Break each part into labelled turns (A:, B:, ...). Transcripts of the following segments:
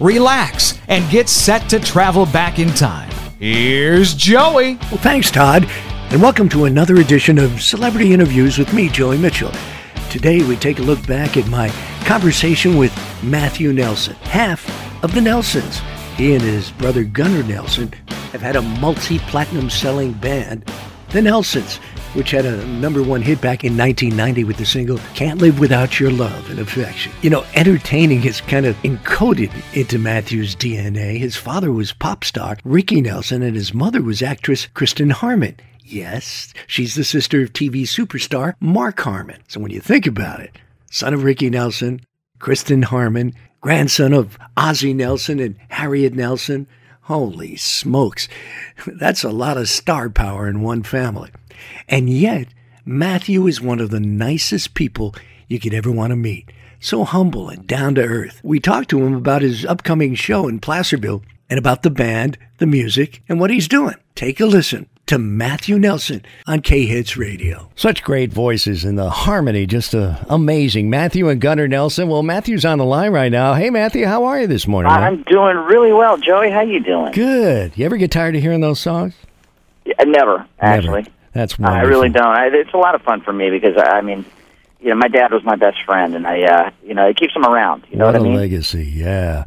A: relax, and get set to travel back in time. Here's Joey.
B: Well, thanks, Todd, and welcome to another edition of Celebrity Interviews with me, Joey Mitchell. Today, we take a look back at my conversation with Matthew Nelson, half of the Nelsons. He and his brother Gunnar Nelson have had a multi platinum selling band, the Nelsons, which had a number one hit back in 1990 with the single Can't Live Without Your Love and Affection. You know, entertaining is kind of encoded into Matthew's DNA. His father was pop star Ricky Nelson, and his mother was actress Kristin Harmon. Yes, she's the sister of TV superstar Mark Harmon. So when you think about it, son of Ricky Nelson, Kristin Harmon, grandson of Ozzie Nelson and Harriet Nelson, holy smokes, that's a lot of star power in one family. And yet, Matthew is one of the nicest people you could ever want to meet. So humble and down to earth. We talked to him about his upcoming show in Placerville and about the band, the music, and what he's doing. Take a listen to Matthew Nelson on K Hits Radio. Such great voices and the harmony, just uh, amazing. Matthew and Gunnar Nelson. Well, Matthew's on the line right now. Hey, Matthew, how are you this morning?
C: I'm doing really well, Joey. How you doing?
B: Good. You ever get tired of hearing those songs?
C: Yeah, never, actually.
B: Never. That's
C: I really don't. I, it's a lot of fun for me because I, I mean, you know, my dad was my best friend, and I, uh, you know, it keeps him around. You know
B: what
C: what, I
B: a
C: mean?
B: legacy, yeah.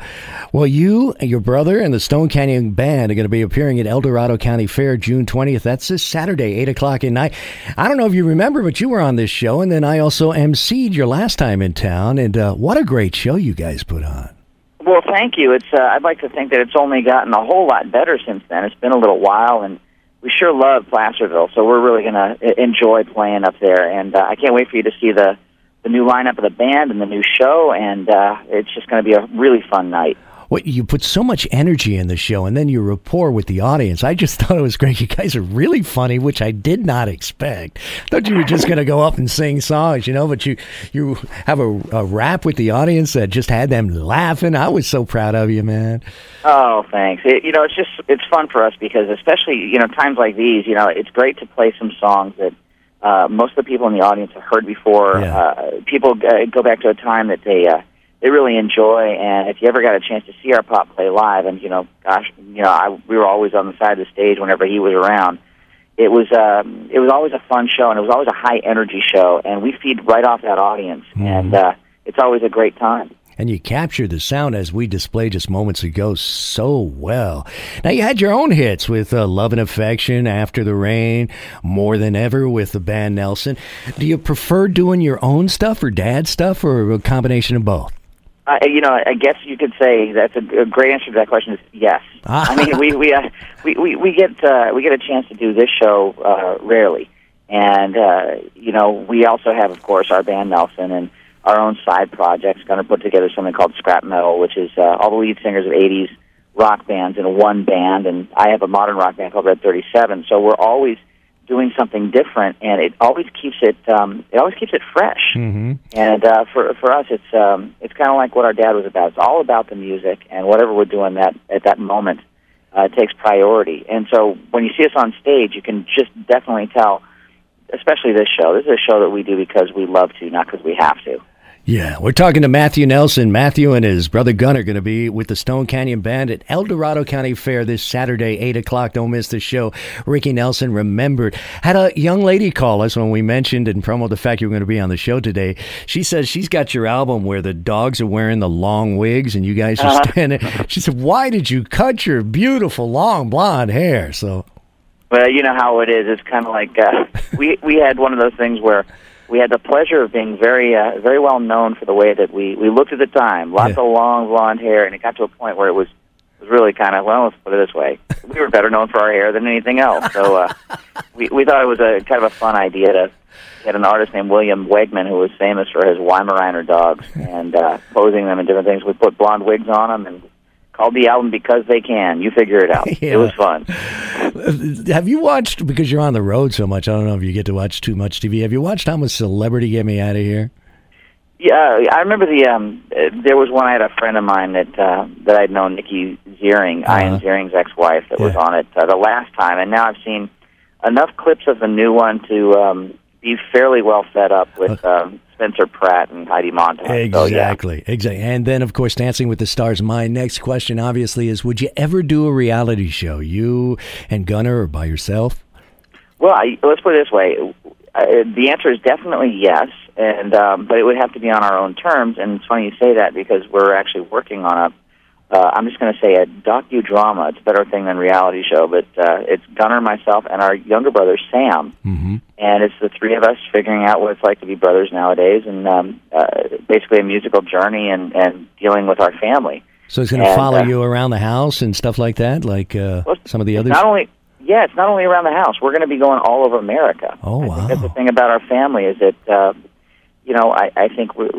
B: Well, you and your brother and the Stone Canyon Band are going to be appearing at El Dorado County Fair June 20th. That's this Saturday, 8 o'clock at night. I don't know if you remember, but you were on this show, and then I also emceed your last time in town, and uh, what a great show you guys put on.
C: Well, thank you. It's. Uh, I'd like to think that it's only gotten a whole lot better since then. It's been a little while, and we sure love Placerville, so we're really going to enjoy playing up there. And uh, I can't wait for you to see the the new lineup of the band and the new show, and uh, it's just going to be a really fun night.
B: Well, you put so much energy in the show, and then your rapport with the audience. I just thought it was great. You guys are really funny, which I did not expect. Thought you were just going to go up and sing songs, you know. But you you have a, a rap with the audience that just had them laughing. I was so proud of you, man.
C: Oh, thanks. It, you know, it's just it's fun for us because especially you know times like these, you know, it's great to play some songs that uh, most of the people in the audience have heard before.
B: Yeah.
C: Uh, people uh, go back to a time that they uh, they really enjoy, and if you ever got a chance to see our pop play live, and you know, gosh, you know, I, we were always on the side of the stage whenever he was around. It was um, it was always a fun show, and it was always a high energy show, and we feed right off that audience, and uh, it's always a great time.
B: And you captured the sound as we displayed just moments ago so well. Now, you had your own hits with uh, Love and Affection, After the Rain, More Than Ever with the band Nelson. Do you prefer doing your own stuff or dad stuff or a combination of both?
C: Uh, you know, I guess you could say that's a, a great answer to that question is yes. I mean, we we, uh, we we we get uh, we get a chance to do this show uh, rarely, and uh, you know, we also have, of course, our band Nelson and our own side projects. Going to put together something called Scrap Metal, which is uh, all the lead singers of '80s rock bands in one band, and I have a modern rock band called Red 37. So we're always doing something different, and it always keeps it um, it always keeps it fresh.
B: Mm-hmm.
C: And uh, for for us, it's um, it's kind of like what our dad was about. It's all about the music, and whatever we're doing that at that moment uh, takes priority. And so when you see us on stage, you can just definitely tell. Especially this show. This is a show that we do because we love to, not because we have to.
B: Yeah, we're talking to Matthew Nelson. Matthew and his brother Gunn are going to be with the Stone Canyon Band at El Dorado County Fair this Saturday, 8 o'clock. Don't miss the show. Ricky Nelson remembered. Had a young lady call us when we mentioned and promoted the fact you were going to be on the show today. She says she's got your album where the dogs are wearing the long wigs and you guys are standing. She said, Why did you cut your beautiful long blonde hair? So.
C: Well, you know how it is. It's kind of like uh, we we had one of those things where we had the pleasure of being very uh, very well known for the way that we we looked at the time. Lots
B: Yeah.
C: of long blonde hair, and it got to a point where it was was really kind of well. Let's put it this way: we were better known for our hair than anything else. So uh, we we thought it was a kind of a fun idea to get an artist named William Wegman, who was famous for his Weimaraner dogs and uh, posing them in different things. We put blonde wigs on them and called the album because they can. You figure it out. yeah. It was fun.
B: Have you watched because you're on the road so much? I don't know if you get to watch too much TV. Have you watched How Much Celebrity Get Me Out of Here?
C: Yeah, I remember the um there was one I had a friend of mine that uh that I'd known Nikki Ziering, uh-huh. Ian Ziering's ex-wife that yeah. was on it uh, the last time and now I've seen enough clips of the new one to um be fairly well set up with um Spencer Pratt and Heidi Montag.
B: Exactly,
C: so, yeah.
B: exactly. And then, of course, Dancing with the Stars. My next question, obviously, is: Would you ever do a reality show, you and Gunnar, or by yourself?
C: Well, I, let's put it this way: uh, the answer is definitely yes, and um, but it would have to be on our own terms. And it's funny you say that because we're actually working on a uh, I'm just going to say a docudrama. It's a better thing than reality show, but uh, it's Gunnar, myself, and our younger brother Sam,
B: mm-hmm.
C: And it's the three of us figuring out what it's like to be brothers nowadays, and um, uh, basically a musical journey and and dealing with our family.
B: So it's going to follow uh, you around the house and stuff like that, like uh, well, some of the others.
C: Not only, yeah, it's not only around the house. We're going to be going all over America.
B: Oh
C: I
B: wow!
C: Think that's the thing about our family is that uh, you know I, I think we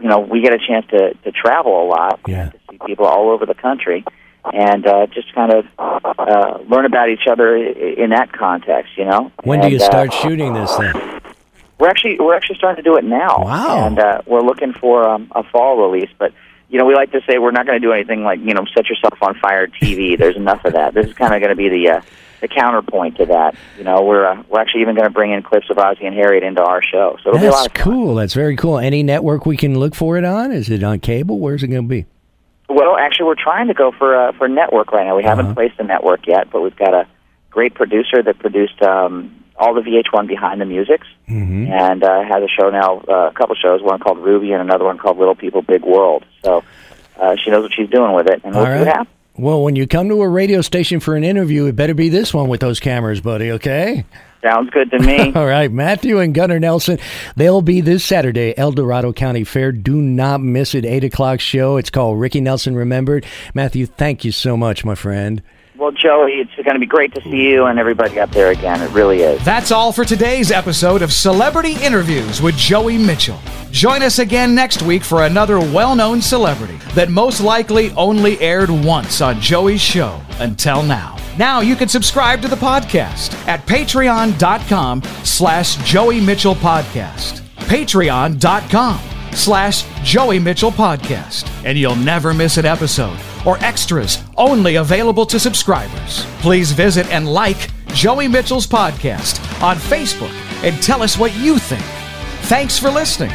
C: you know we get a chance to to travel a lot.
B: Yeah to see
C: people all over the country, and uh, just kind of uh, learn about each other in that context. You know.
B: When
C: and,
B: do you start uh, shooting this thing?
C: We're actually we're actually starting to do it now.
B: Wow.
C: And uh, we're looking for um, a fall release, but you know, we like to say we're not going to do anything like you know, set yourself on fire TV. There's enough of that. This is kind of going to be the uh, the counterpoint to that. You know, we're uh, we're actually even going to bring in clips of Ozzie and Harriet into our show. So
B: that's cool. That's very cool. Any network we can look for it on? Is it on cable? Where's it going to be?
C: Well, actually, we're trying to go for uh, for network right now. We uh-huh. haven't placed a network yet, but we've got a great producer that produced um, all the VH1 behind the musics,
B: mm-hmm.
C: and uh, has a show now, uh, a couple shows, one called Ruby and another one called Little People Big World. So uh, she knows what she's doing with it, and we'll see what happens.
B: Well, when you come to a radio station for an interview, it better be this one with those cameras, buddy. Okay.
C: Sounds good to me.
B: All right, Matthew and Gunnar Nelson. They'll be this Saturday, El Dorado County Fair. Do not miss it. Eight o'clock show. It's called Ricky Nelson Remembered. Matthew, thank you so much, my friend.
C: Well, Joey, it's going to be great to see you and everybody up there again. It really is.
A: That's all for today's episode of Celebrity Interviews with Joey Mitchell. Join us again next week for another well known celebrity that most likely only aired once on Joey's show until now. Now you can subscribe to the podcast at patreon.com slash Joey Mitchell Podcast. Patreon.com slash Joey Mitchell Podcast. And you'll never miss an episode or extras only available to subscribers. Please visit and like Joey Mitchell's podcast on Facebook and tell us what you think. Thanks for listening.